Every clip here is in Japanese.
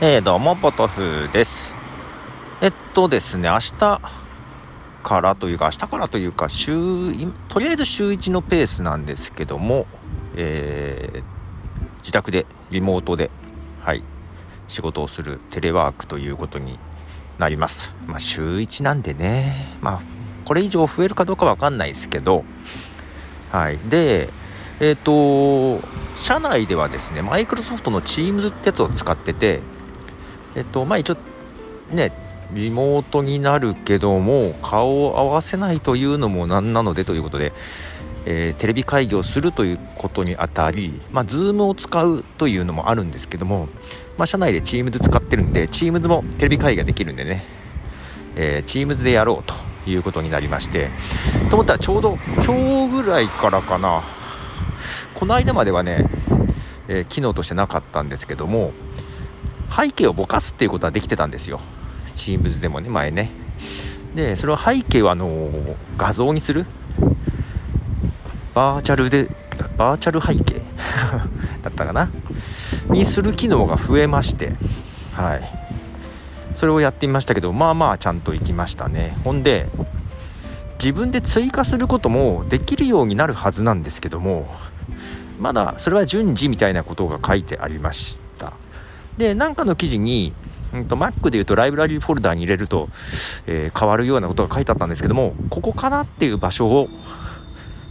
えー、どうも、ポトフです。えっとですね、明日からというか、明日からというか、週、とりあえず週1のペースなんですけども、えー、自宅で、リモートで、はい、仕事をするテレワークということになります。まあ、週1なんでね、まあ、これ以上増えるかどうかわかんないですけど、はい。で、えっ、ー、と、社内ではですね、マイクロソフトの Teams ってやつを使ってて、えっと、まあ一応、ね、リモートになるけども、顔を合わせないというのもなんなのでということで、えー、テレビ会議をするということにあたり、まあ、Zoom を使うというのもあるんですけども、まあ、社内で Teams 使ってるんで、Teams もテレビ会議ができるんでね、えー、Teams でやろうということになりまして、と思ったらちょうど今日ぐらいからかな、この間まではね、えー、機能としてなかったんですけども、背景をぼかすっていうことはできてたんですよ。Teams でもね前ね。でそれは背景をあの画像にする？バーチャルでバーチャル背景？だったかな？にする機能が増えまして。はい。それをやってみましたけどまあまあちゃんといきましたね。ほんで自分で追加することもできるようになるはずなんですけどもまだそれは順次みたいなことが書いてありましたで、なんかの記事に、うんと、Mac で言うとライブラリーフォルダーに入れると、えー、変わるようなことが書いてあったんですけども、ここかなっていう場所を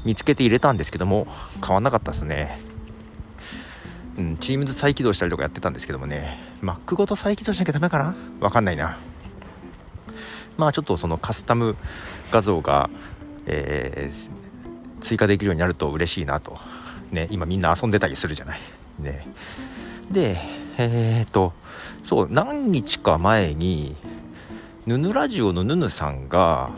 見つけて入れたんですけども、変わんなかったですね。うん、Teams 再起動したりとかやってたんですけどもね、Mac ごと再起動しなきゃダメかな？わかんないな。まあちょっとそのカスタム画像が、えー、追加できるようになると嬉しいなと。ね、今みんな遊んでたりするじゃない。ね。で、えっ、と、そう、何日か前に、ヌヌラジオのヌヌさんが、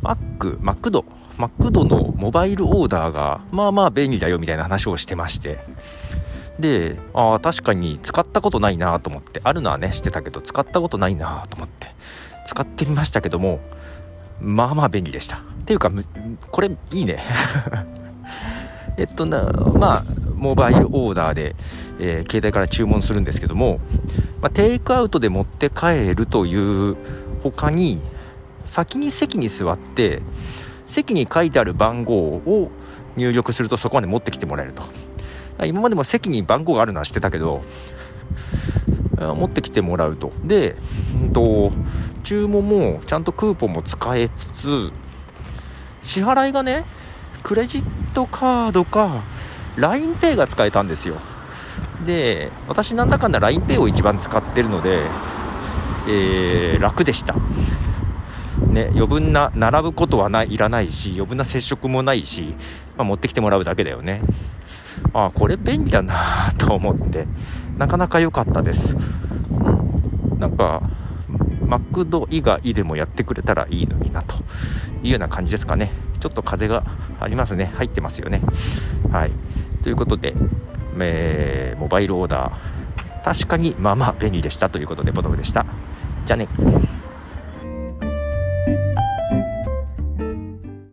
マック、マクド、マクドのモバイルオーダーが、まあまあ便利だよみたいな話をしてまして、で、ああ、確かに使ったことないなと思って、あるのはね、してたけど、使ったことないなと思って、使ってみましたけども、まあまあ便利でした。っていうか、これいいね。えっとな、まあ、モバイルオーダーで、えー、携帯から注文するんですけども、まあ、テイクアウトで持って帰るという他に先に席に座って席に書いてある番号を入力するとそこまで持ってきてもらえると。今までも席に番号があるのは知ってたけど持ってきてもらうと。で、うんと、注文もちゃんとクーポンも使えつつ支払いがねクレジットカードか LINEPay が使えたんですよ。で私なんだかんだ LINEPay を一番使ってるので、えー、楽でした。ね、余分な並ぶことはないいらないし余分な接触もないし、まあ、持ってきてもらうだけだよね。ああこれ便利だなと思ってなかなか良かったです、なんかマクド以外でもやってくれたらいいのになというような感じですかね。ちょっと風がありますね。入ってますよね。はい。ということで、えー、モバイルオーダー。確かにまあまあ便利でしたということでボトムでした。じゃあね。